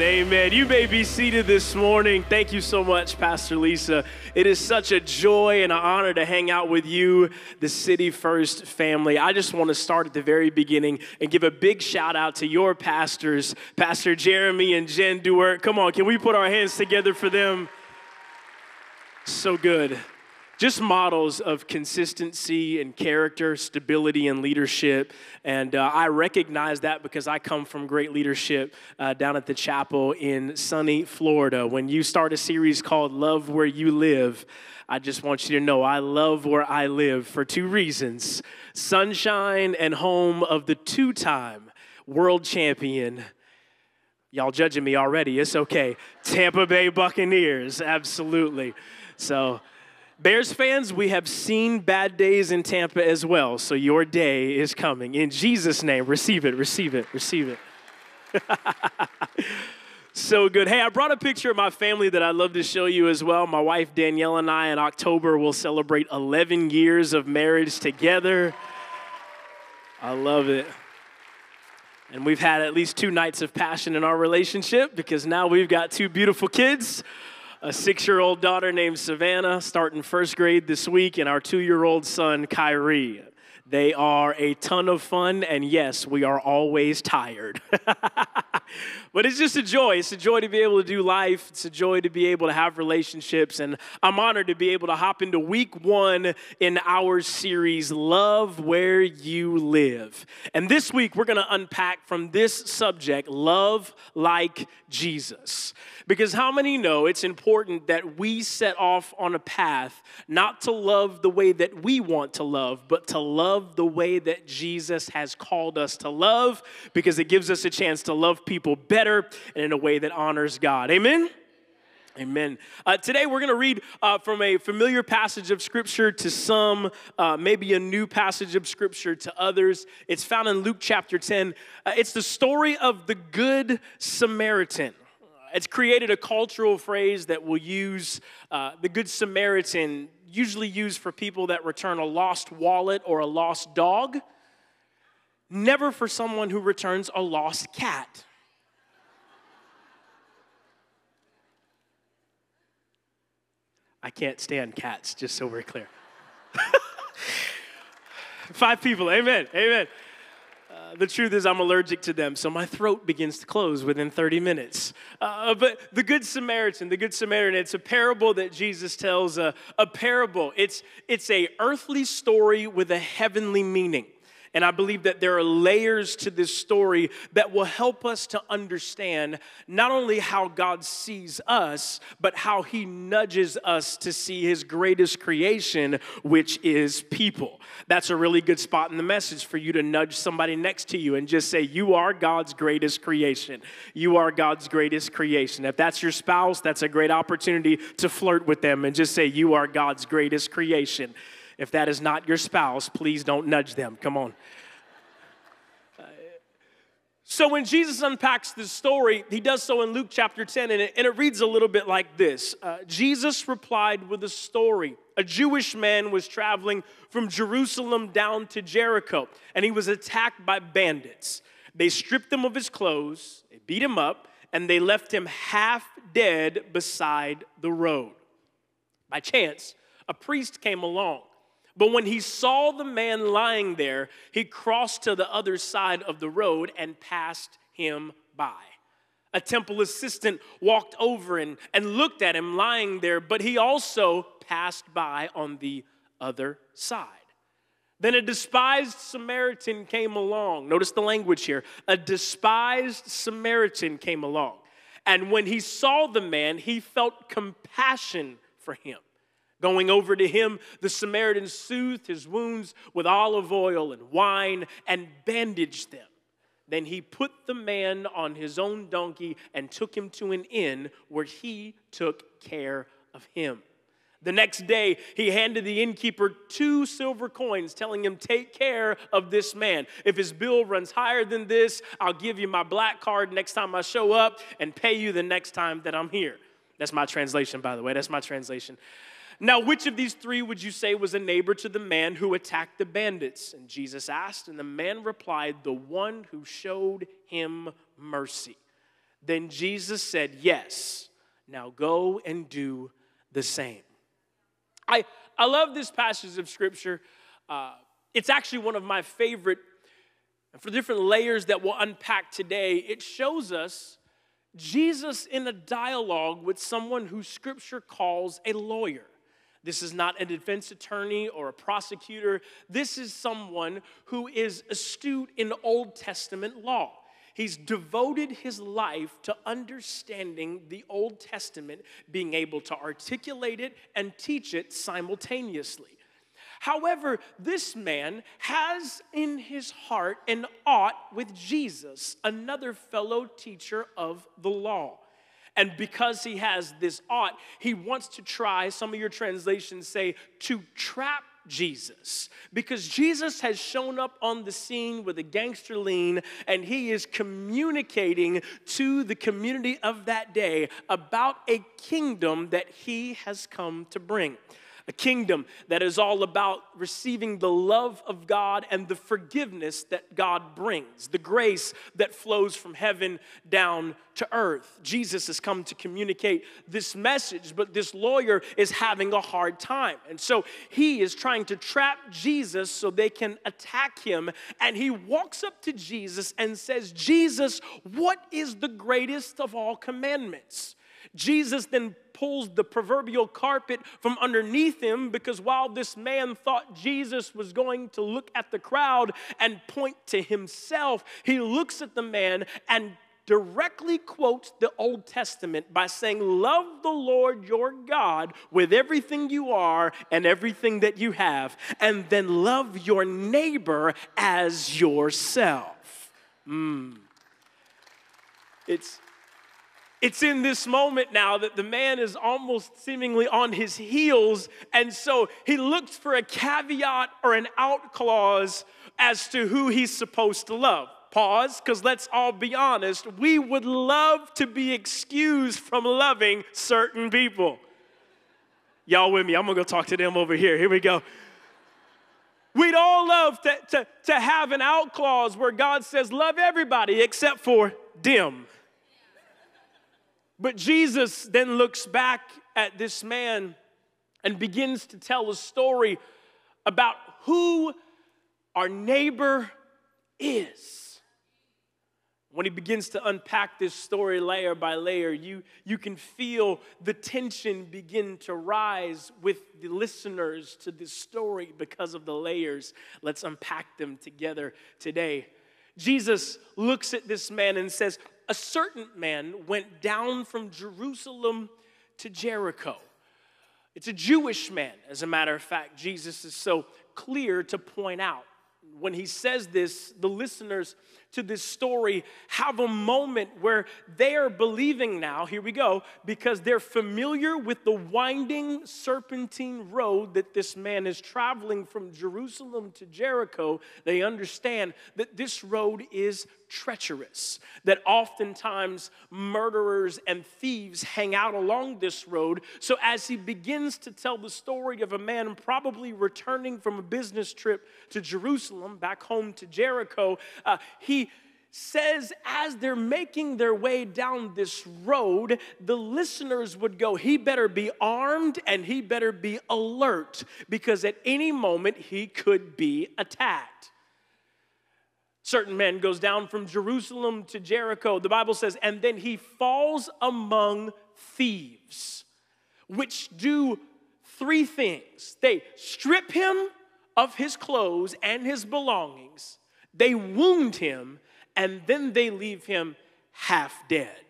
Amen. Amen. You may be seated this morning. Thank you so much, Pastor Lisa. It is such a joy and an honor to hang out with you, the City First family. I just want to start at the very beginning and give a big shout out to your pastors, Pastor Jeremy and Jen Dewart. Come on, can we put our hands together for them? So good just models of consistency and character, stability and leadership. And uh, I recognize that because I come from great leadership uh, down at the chapel in sunny Florida. When you start a series called Love Where You Live, I just want you to know I love where I live for two reasons sunshine and home of the two time world champion. Y'all judging me already. It's okay. Tampa Bay Buccaneers, absolutely. So, Bears fans, we have seen bad days in Tampa as well, so your day is coming. In Jesus' name, receive it, receive it, receive it. so good. Hey, I brought a picture of my family that I'd love to show you as well. My wife Danielle and I in October will celebrate 11 years of marriage together. I love it. And we've had at least two nights of passion in our relationship because now we've got two beautiful kids a six year old daughter named Savannah starting first grade this week, and our two year old son, Kyrie. They are a ton of fun, and yes, we are always tired. but it's just a joy. It's a joy to be able to do life. It's a joy to be able to have relationships. And I'm honored to be able to hop into week one in our series, Love Where You Live. And this week, we're to unpack from this subject, Love Like Jesus. Because how many know it's important that we set off on a path not to love the way that we want to love, but to love the way that Jesus has called us to love, because it gives us a chance to love people better and in a way that honors God. Amen? Amen. Uh, today we're going to read uh, from a familiar passage of Scripture to some, uh, maybe a new passage of Scripture to others. It's found in Luke chapter 10. Uh, it's the story of the Good Samaritan it's created a cultural phrase that we'll use uh, the Good Samaritan, usually used for people that return a lost wallet or a lost dog, never for someone who returns a lost cat. I can't stand cats, just so we're clear. Five people, amen, amen the truth is, I'm allergic to them, so my throat begins to close within 30 minutes. Uh, but the Good Samaritan, the Good Samaritan, it's a parable that Jesus tells, uh, a parable. It's, it's a earthly story with a heavenly meaning. And I believe that there are layers to this story that will help us to understand not only how God sees us, but how He nudges us to see His greatest creation, which is people. That's a really good spot in the message for you to nudge somebody next to you and just say, You are God's greatest creation. You are God's greatest creation. If that's your spouse, that's a great opportunity to flirt with them and just say, You are God's greatest creation. If that is not your spouse, please don't nudge them. Come on. So when Jesus unpacks this story, he does so in Luke chapter 10, and it, and it reads a little bit like this uh, Jesus replied with a story. A Jewish man was traveling from Jerusalem down to Jericho, and he was attacked by bandits. They stripped him of his clothes, they beat him up, and they left him half dead beside the road. By chance, a priest came along but when he saw the man lying there, he crossed to the other side of the road and passed him by. A temple assistant walked over and, and looked at him lying there, but he also passed by on the other side. Then a despised Samaritan came along. Notice the language here. A despised Samaritan came along. And when he saw the man, he felt compassion for him. Going over to him, the Samaritan soothed his wounds with olive oil and wine and bandaged them. Then he put the man on his own donkey and took him to an inn where he took care of him. The next day, he handed the innkeeper two silver coins, telling him, Take care of this man. If his bill runs higher than this, I'll give you my black card next time I show up and pay you the next time that I'm here. That's my translation, by the way. That's my translation. Now, which of these three would you say was a neighbor to the man who attacked the bandits? And Jesus asked, and the man replied, The one who showed him mercy. Then Jesus said, Yes, now go and do the same. I, I love this passage of scripture. Uh, it's actually one of my favorite. And for different layers that we'll unpack today, it shows us Jesus in a dialogue with someone who scripture calls a lawyer. This is not a defense attorney or a prosecutor. This is someone who is astute in Old Testament law. He's devoted his life to understanding the Old Testament, being able to articulate it and teach it simultaneously. However, this man has in his heart an ought with Jesus, another fellow teacher of the law. And because he has this ought, he wants to try, some of your translations say, to trap Jesus. Because Jesus has shown up on the scene with a gangster lean and he is communicating to the community of that day about a kingdom that he has come to bring a kingdom that is all about receiving the love of God and the forgiveness that God brings, the grace that flows from heaven down to earth. Jesus has come to communicate this message, but this lawyer is having a hard time. And so he is trying to trap Jesus so they can attack him. And he walks up to Jesus and says, Jesus, what is the greatest of all commandments? Jesus then pulls the proverbial carpet from underneath him because while this man thought Jesus was going to look at the crowd and point to himself, he looks at the man and directly quotes the Old Testament by saying, Love the Lord your God with everything you are and everything that you have, and then love your neighbor as yourself. Mm. It's it's in this moment now that the man is almost seemingly on his heels, and so he looks for a caveat or an out clause as to who he's supposed to love. Pause, because let's all be honest, we would love to be excused from loving certain people. Y'all with me? I'm gonna go talk to them over here. Here we go. We'd all love to, to, to have an out clause where God says, Love everybody except for them. But Jesus then looks back at this man and begins to tell a story about who our neighbor is. When he begins to unpack this story layer by layer, you, you can feel the tension begin to rise with the listeners to this story because of the layers. Let's unpack them together today. Jesus looks at this man and says, a certain man went down from Jerusalem to Jericho. It's a Jewish man, as a matter of fact. Jesus is so clear to point out. When he says this, the listeners to this story have a moment where they are believing now, here we go, because they're familiar with the winding serpentine road that this man is traveling from Jerusalem to Jericho. They understand that this road is treacherous, that oftentimes murderers and thieves hang out along this road. So, as he begins to tell the story of a man probably returning from a business trip to Jerusalem, back home to Jericho, uh, he says as they're making their way down this road, the listeners would go, He better be armed and he better be alert because at any moment he could be attacked. Certain man goes down from Jerusalem to Jericho. The Bible says, and then he falls among thieves, which do three things they strip him of his clothes and his belongings, they wound him, and then they leave him half dead.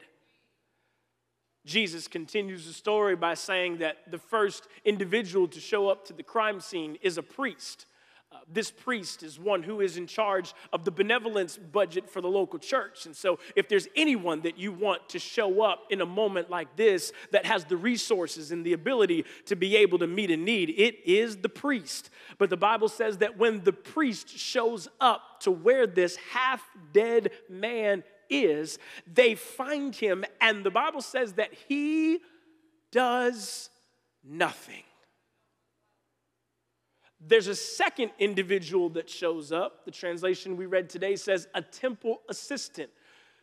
Jesus continues the story by saying that the first individual to show up to the crime scene is a priest. Uh, this priest is one who is in charge of the benevolence budget for the local church. And so, if there's anyone that you want to show up in a moment like this that has the resources and the ability to be able to meet a need, it is the priest. But the Bible says that when the priest shows up to where this half dead man is, they find him, and the Bible says that he does nothing. There's a second individual that shows up. The translation we read today says a temple assistant.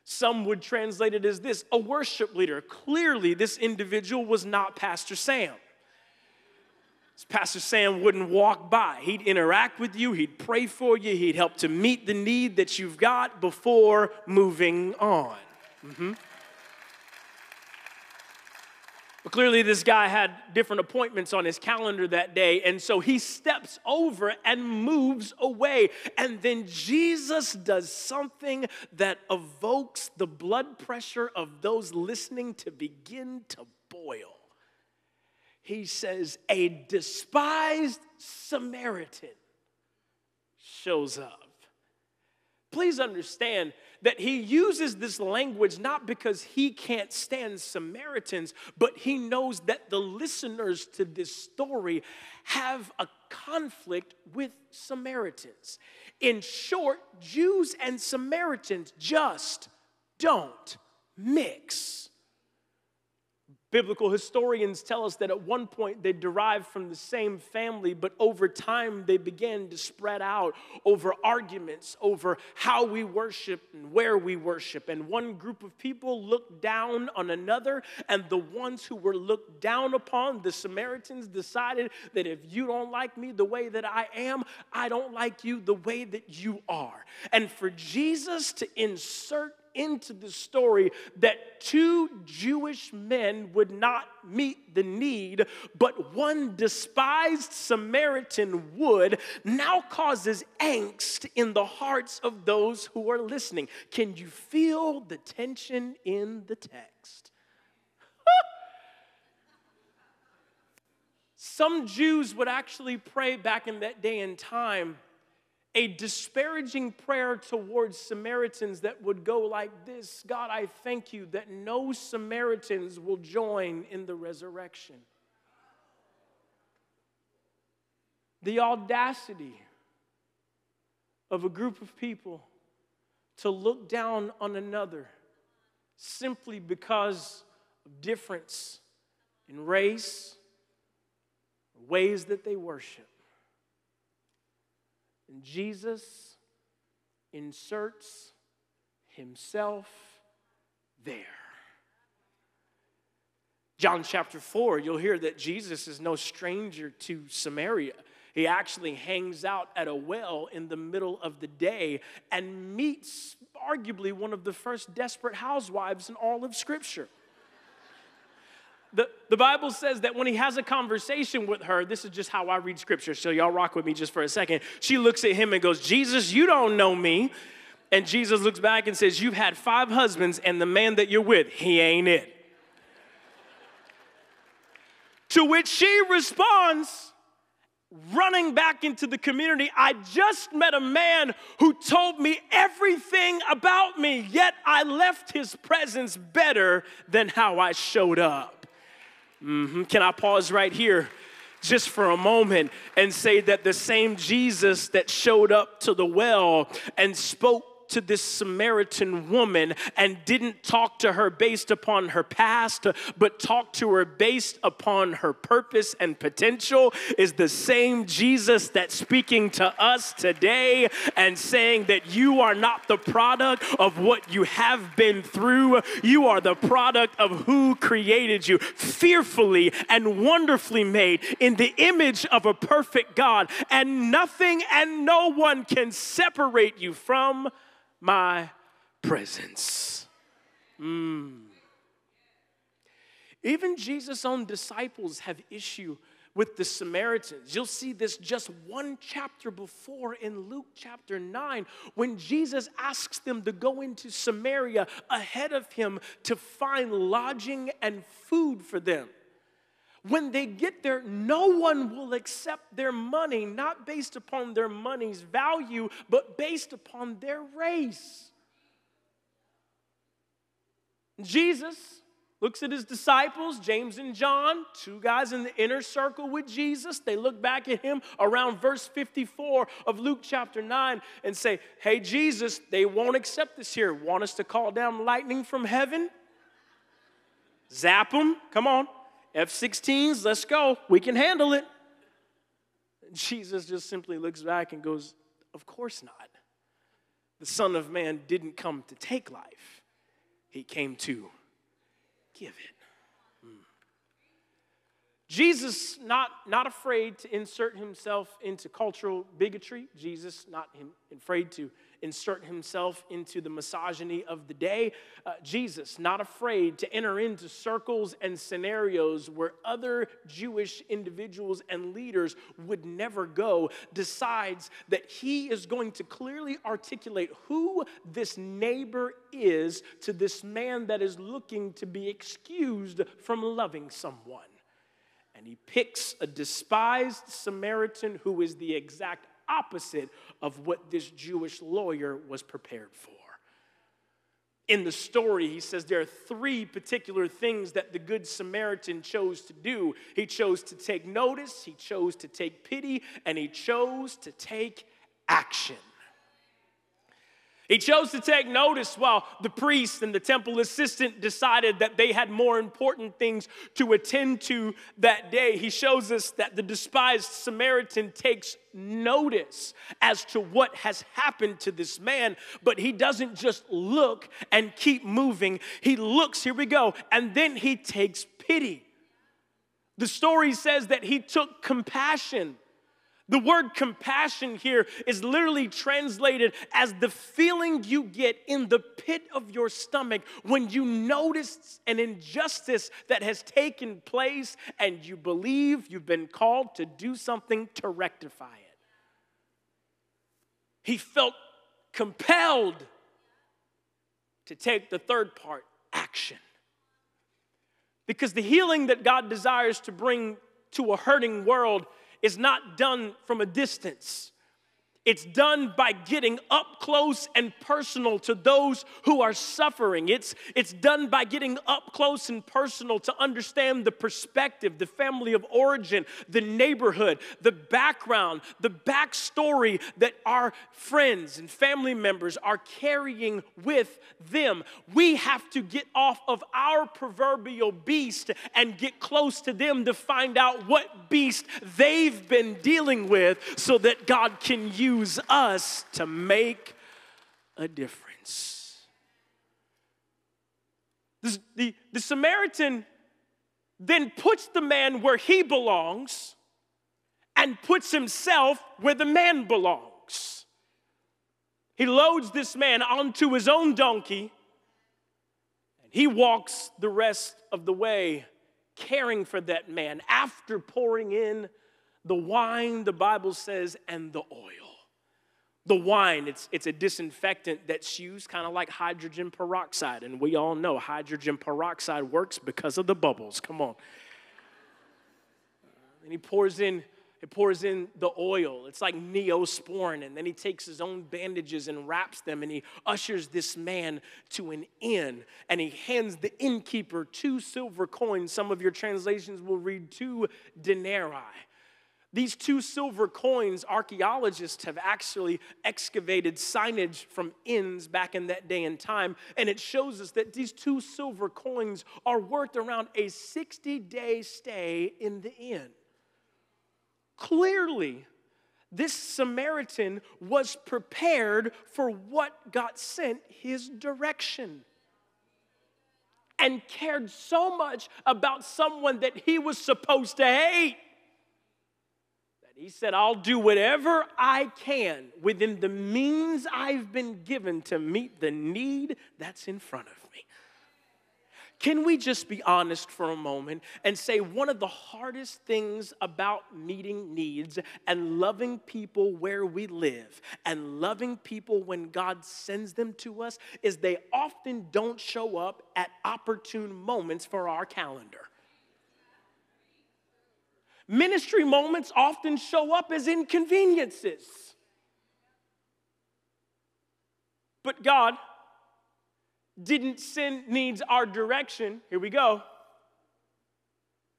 Some would translate it as this a worship leader. Clearly, this individual was not Pastor Sam. Pastor Sam wouldn't walk by. He'd interact with you, he'd pray for you, he'd help to meet the need that you've got before moving on. Mm-hmm. But clearly, this guy had different appointments on his calendar that day, and so he steps over and moves away. And then Jesus does something that evokes the blood pressure of those listening to begin to boil. He says, A despised Samaritan shows up. Please understand that he uses this language not because he can't stand Samaritans, but he knows that the listeners to this story have a conflict with Samaritans. In short, Jews and Samaritans just don't mix. Biblical historians tell us that at one point they derived from the same family, but over time they began to spread out over arguments over how we worship and where we worship. And one group of people looked down on another, and the ones who were looked down upon, the Samaritans, decided that if you don't like me the way that I am, I don't like you the way that you are. And for Jesus to insert into the story that two Jewish men would not meet the need, but one despised Samaritan would, now causes angst in the hearts of those who are listening. Can you feel the tension in the text? Some Jews would actually pray back in that day and time a disparaging prayer towards Samaritans that would go like this God, I thank you that no Samaritans will join in the resurrection. The audacity of a group of people to look down on another simply because of difference in race, ways that they worship. And Jesus inserts himself there. John chapter 4, you'll hear that Jesus is no stranger to Samaria. He actually hangs out at a well in the middle of the day and meets arguably one of the first desperate housewives in all of Scripture. The, the Bible says that when he has a conversation with her, this is just how I read scripture, so y'all rock with me just for a second. She looks at him and goes, Jesus, you don't know me. And Jesus looks back and says, You've had five husbands, and the man that you're with, he ain't it. to which she responds, running back into the community, I just met a man who told me everything about me, yet I left his presence better than how I showed up. Mm-hmm. Can I pause right here? just for a moment and say that the same Jesus that showed up to the well and to this Samaritan woman and didn't talk to her based upon her past, but talked to her based upon her purpose and potential is the same Jesus that's speaking to us today and saying that you are not the product of what you have been through. You are the product of who created you, fearfully and wonderfully made in the image of a perfect God. And nothing and no one can separate you from my presence. Mm. Even Jesus' own disciples have issue with the Samaritans. You'll see this just one chapter before in Luke chapter 9 when Jesus asks them to go into Samaria ahead of him to find lodging and food for them. When they get there, no one will accept their money, not based upon their money's value, but based upon their race. Jesus looks at his disciples, James and John, two guys in the inner circle with Jesus. They look back at him around verse 54 of Luke chapter 9 and say, Hey, Jesus, they won't accept this here. Want us to call down lightning from heaven? Zap them? Come on. F 16s, let's go. We can handle it. Jesus just simply looks back and goes, Of course not. The Son of Man didn't come to take life, he came to give it. Mm. Jesus not, not afraid to insert himself into cultural bigotry. Jesus not him, afraid to insert himself into the misogyny of the day. Uh, Jesus, not afraid to enter into circles and scenarios where other Jewish individuals and leaders would never go, decides that he is going to clearly articulate who this neighbor is to this man that is looking to be excused from loving someone. And he picks a despised Samaritan who is the exact opposite of what this Jewish lawyer was prepared for. In the story, he says there are three particular things that the Good Samaritan chose to do. He chose to take notice, he chose to take pity, and he chose to take action. He chose to take notice while the priest and the temple assistant decided that they had more important things to attend to that day. He shows us that the despised Samaritan takes notice as to what has happened to this man, but he doesn't just look and keep moving. He looks, here we go, and then he takes pity. The story says that he took compassion the word compassion here is literally translated as the feeling you get in the pit of your stomach when you notice an injustice that has taken place and you believe you've been called to do something to rectify it. He felt compelled to take the third part action. Because the healing that God desires to bring to a hurting world is not done from a distance. It's done by getting up close and personal to those who are suffering. It's, it's done by getting up close and personal to understand the perspective, the family of origin, the neighborhood, the background, the backstory that our friends and family members are carrying with them. We have to get off of our proverbial beast and get close to them to find out what beast they've been dealing with so that God can use use us to make a difference. The, the, the Samaritan then puts the man where he belongs and puts himself where the man belongs. He loads this man onto his own donkey and he walks the rest of the way caring for that man after pouring in the wine, the Bible says, and the oil the wine, it's, it's a disinfectant that's used kind of like hydrogen peroxide. And we all know hydrogen peroxide works because of the bubbles. Come on. And he pours in, he pours in the oil. It's like neosporin. And then he takes his own bandages and wraps them and he ushers this man to an inn. And he hands the innkeeper two silver coins. Some of your translations will read two denarii. These two silver coins, archaeologists have actually excavated signage from inns back in that day and time, and it shows us that these two silver coins are worth around a 60 day stay in the inn. Clearly, this Samaritan was prepared for what God sent his direction and cared so much about someone that he was supposed to hate he said, I'll do whatever I can within the means I've been given to meet the need that's in front of me. Can we just be honest for a moment and say one of the hardest things about meeting needs and loving people where we live and loving people when God sends them to us is they often don't show up at opportune moments for our calendar. Ministry moments often show up as inconveniences. But God didn't send needs our direction, here we go,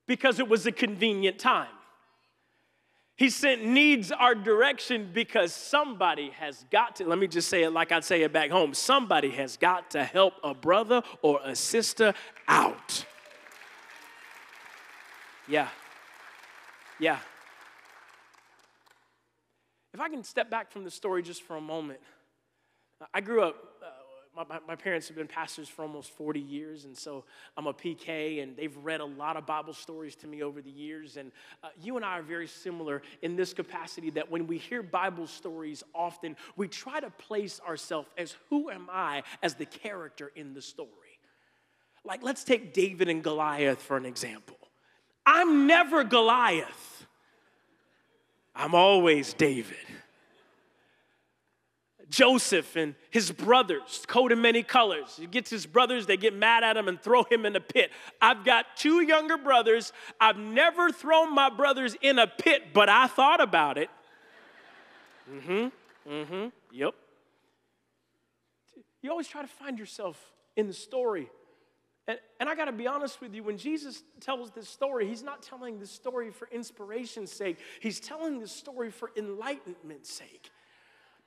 because it was a convenient time. He sent needs our direction because somebody has got to, let me just say it like I'd say it back home somebody has got to help a brother or a sister out. Yeah. Yeah. If I can step back from the story just for a moment, I grew up, uh, my, my, parents have been pastors for almost 40 years, and so I'm a PK, and they've read a lot of Bible stories to me over the years. And uh, you and I are very similar in this capacity that when we hear Bible stories, often we try to place ourselves as who am I as the character in the story. Like, let's take David and Goliath for an example. I'm never Goliath, I'm always David. Joseph and his brothers, coat in many colors. He gets his brothers, they get mad at him and throw him in a pit. I've got two younger brothers. I've never thrown my brothers in a pit, but I thought about it. Mm hmm, mm hmm, yep. You always try to find yourself in the story. And, and I got to be honest with you, when Jesus tells this story, he's not telling this story for inspiration's sake, he's telling this story for enlightenment's sake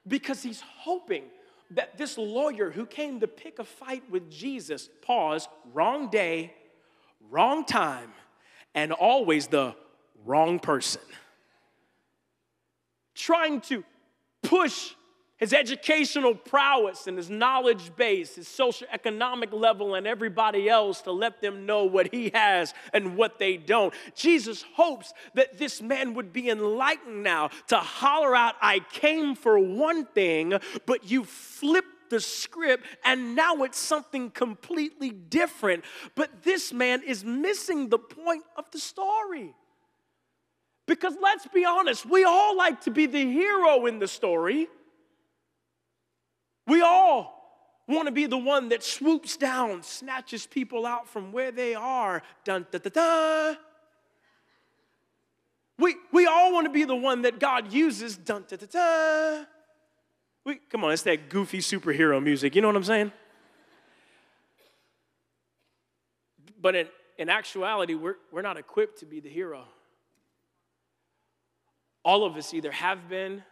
because he's hoping that this lawyer who came to pick a fight with Jesus, pause, wrong day, wrong time, and always the wrong person. Trying to push his educational prowess and his knowledge base, his socioeconomic level, and everybody else to let them know what he has and what they don't. Jesus hopes that this man would be enlightened now to holler out, I came for one thing, but you flipped the script and now it's something completely different. But this man is missing the point of the story. Because let's be honest, we all like to be the hero in the story. We all want to be the one that swoops down, snatches people out from where they are. Dun da da da. We, we all want to be the one that God uses. Dun da da da. We, come on, it's that goofy superhero music. You know what I'm saying? But in, in actuality, we're, we're not equipped to be the hero. All of us either have been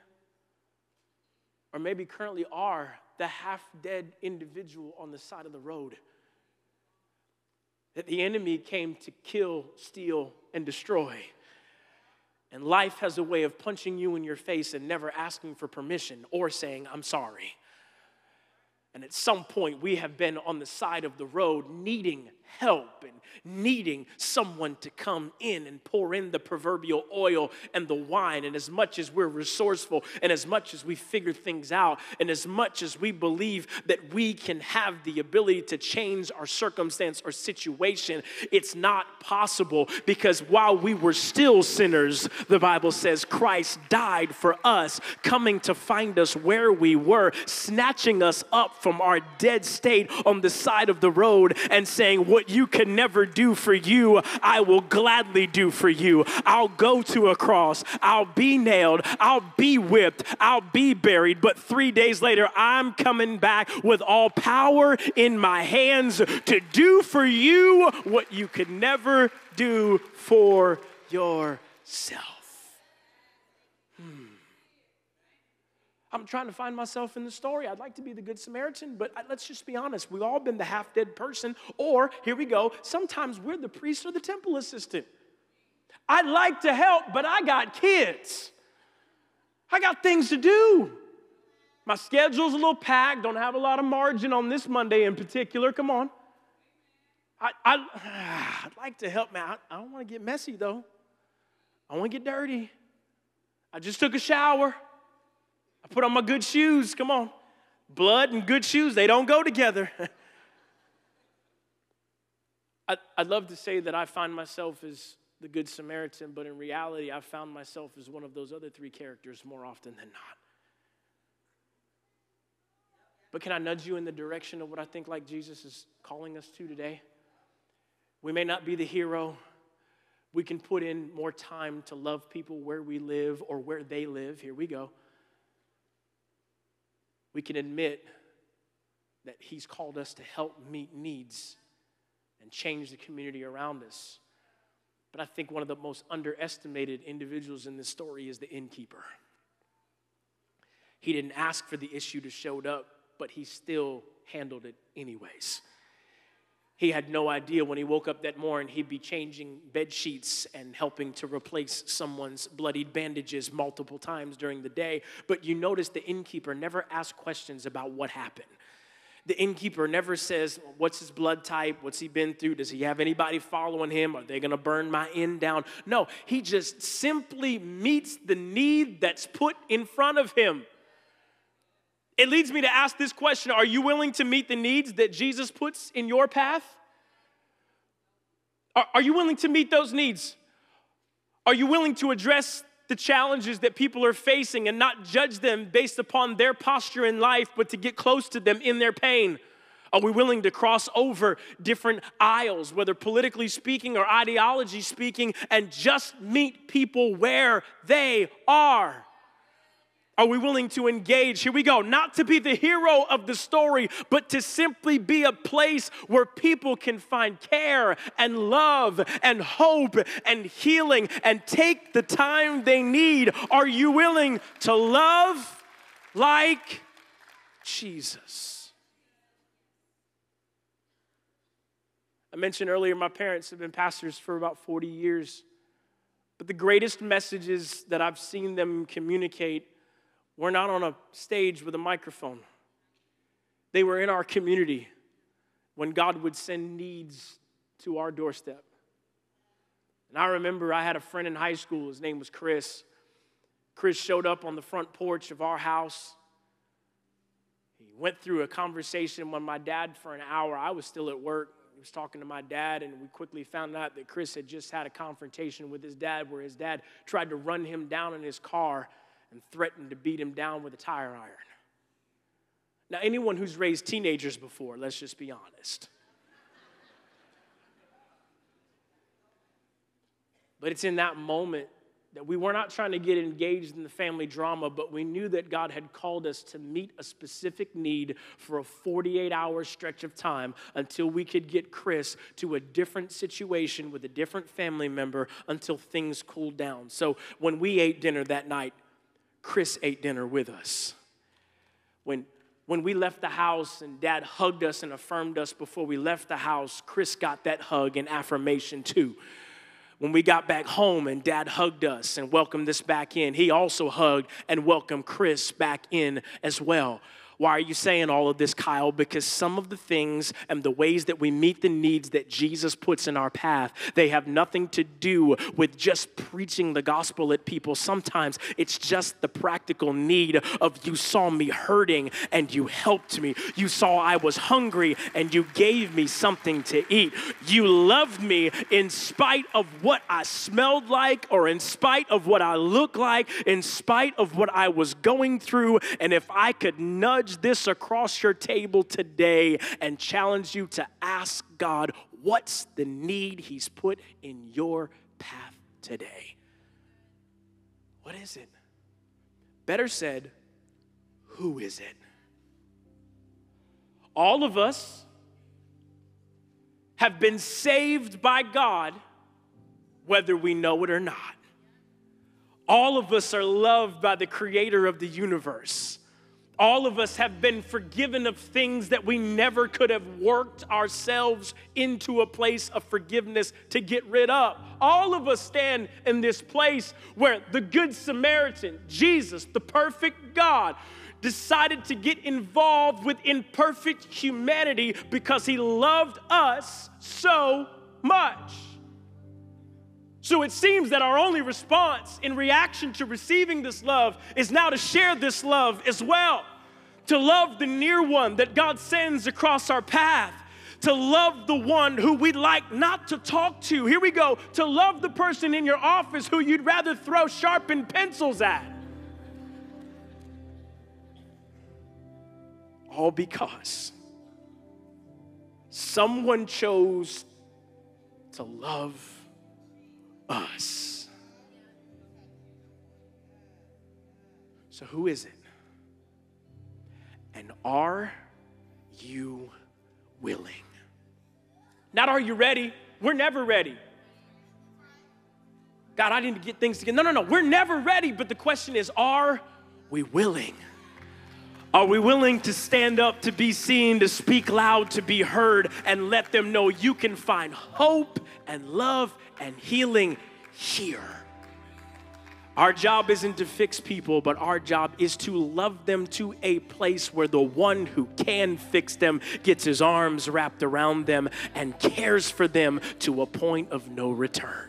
or maybe currently are the half dead individual on the side of the road. That the enemy came to kill, steal, and destroy. And life has a way of punching you in your face and never asking for permission or saying, I'm sorry. And at some point, we have been on the side of the road needing help and needing someone to come in and pour in the proverbial oil and the wine. And as much as we're resourceful and as much as we figure things out and as much as we believe that we can have the ability to change our circumstance or situation, it's not possible because while we were still sinners, the Bible says Christ died for us, coming to find us where we were, snatching us up from our dead state on the side of the road and saying, What what you can never do for you, I will gladly do for you. I'll go to a cross, I'll be nailed, I'll be whipped, I'll be buried, but three days later, I'm coming back with all power in my hands to do for you what you could never do for yourself. I'm trying to find myself in the story. I'd like to be the Good Samaritan, but let's just be honest. We've all been the half dead person, or here we go, sometimes we're the priest or the temple assistant. I'd like to help, but I got kids. I got things to do. My schedule's a little packed, don't have a lot of margin on this Monday in particular. Come on. I, I, would like to help, man. I, I don't want to get messy, though. I want to get dirty. I just took a shower. I put on my good shoes. Come on. Blood and good shoes, they don't go together. I'd love to say that I find myself as the Good Samaritan, but in reality, I've found myself as one of those other three characters more often than not. But can I nudge you in the direction of what I think like Jesus is calling us to today? We may not be the hero. We can put in more time to love people where we live or where they live. Here we go we can admit that He's called us to help meet needs and change the community around us. But I think one of the most underestimated individuals in this story is the innkeeper. He didn't ask for the issue to show up, but he still handled it anyways. He had no idea when he woke up that morning he'd be changing bed sheets and helping to replace someone's bloodied bandages multiple times during the day. But you notice the innkeeper never asked questions about what happened. The innkeeper never says, What's his blood type? What's he been through? Does he have anybody following him? Are they gonna burn my inn down? No, he just simply meets the need that's put in front of him. It leads me to ask this question Are you willing to meet the needs that Jesus puts in your path? Are, are you willing to meet those needs? Are you willing to address the challenges that people are facing and not judge them based upon their posture in life, but to get close to them in their pain? Are we willing to cross over different aisles, whether politically speaking or ideology speaking, and just meet people where they are? Are we willing to engage? Here we go. Not to be the hero of the story, but to simply be a place where people can find care and love and hope and healing and take the time they need. Are you willing to love like Jesus? I mentioned earlier, my parents have been pastors for about 40 years. But the greatest messages that I've seen them communicate were not on a stage with a microphone. They were in our community when God would send needs to our doorstep. And I remember I had a friend in high school, his name was Chris. Chris showed up on the front porch of our house. He went through a conversation with my dad for an hour. I was still at work. He was talking to my dad, and we quickly found out that Chris had just had a confrontation with his dad where his dad tried to run him down in his car and threatened to beat him down with a tire iron. Now, anyone who's raised teenagers before, let's just be honest. But it's in that moment that we were not trying to get engaged in the family drama, but we knew that God had called us to meet a specific need for a 48 hour stretch of time until we could get Chris to a different situation with a different family member until things cooled down. So when we ate dinner that night, Chris ate dinner with us. When, when we left the house and dad hugged us and affirmed us before we left the house, Chris got that hug and affirmation too. When we got back home and dad hugged us and welcomed us back in, he also hugged and welcomed Chris back in as well. Why are you saying all of this, Kyle? Because some of the things and the ways that we meet the needs that Jesus puts in our path, they have nothing to do with just preaching the gospel at people. Sometimes it's just the practical need of you saw me hurting and you helped me. You saw I was hungry and you gave me something to eat. You loved me in spite of what I smelled like or in spite of what I looked like, in spite of what I was going through. And if I could nudge this across your table today and challenge you to ask God, what's the need He's put in your path today? What is it? Better said, who is it? All of us have been saved by God, whether we know it or not. All of us are loved by the creator of the universe. All of us have been forgiven of things that we never could have worked ourselves into a place of forgiveness to get rid of. All of us stand in this place where the Good Samaritan, Jesus, the perfect God, decided to get involved with imperfect humanity because he loved us so much. So it seems that our only response in reaction to receiving this love is now to share this love as well. To love the near one that God sends across our path. To love the one who we'd like not to talk to. Here we go. To love the person in your office who you'd rather throw sharpened pencils at. All because someone chose to love us. So, who is it? And are you willing? Not are you ready? We're never ready. God, I need to get things together. No, no, no. We're never ready. But the question is, are we willing? Are we willing to stand up, to be seen, to speak loud, to be heard, and let them know you can find hope and love and healing here? Our job isn't to fix people, but our job is to love them to a place where the one who can fix them gets his arms wrapped around them and cares for them to a point of no return.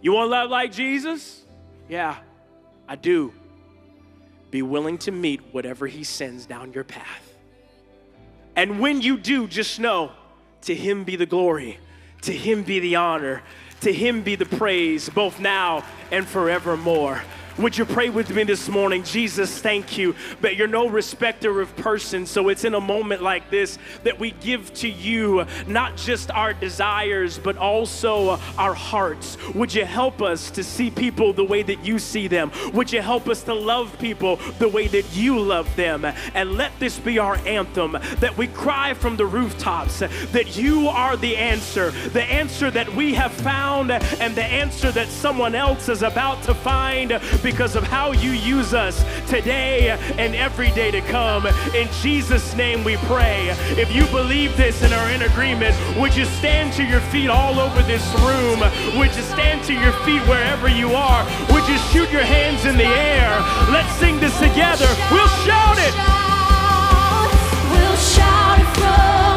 You want to love like Jesus? Yeah, I do. Be willing to meet whatever he sends down your path. And when you do, just know to him be the glory, to him be the honor, to him be the praise, both now and forevermore. Would you pray with me this morning? Jesus, thank you. But you're no respecter of persons. So it's in a moment like this that we give to you not just our desires, but also our hearts. Would you help us to see people the way that you see them? Would you help us to love people the way that you love them? And let this be our anthem that we cry from the rooftops that you are the answer, the answer that we have found, and the answer that someone else is about to find because of how you use us today and every day to come. In Jesus' name we pray. If you believe this and are in agreement, would you stand to your feet all over this room? Would you stand to your feet wherever you are? Would you shoot your hands in the air? Let's sing this together. We'll shout it. We'll shout it from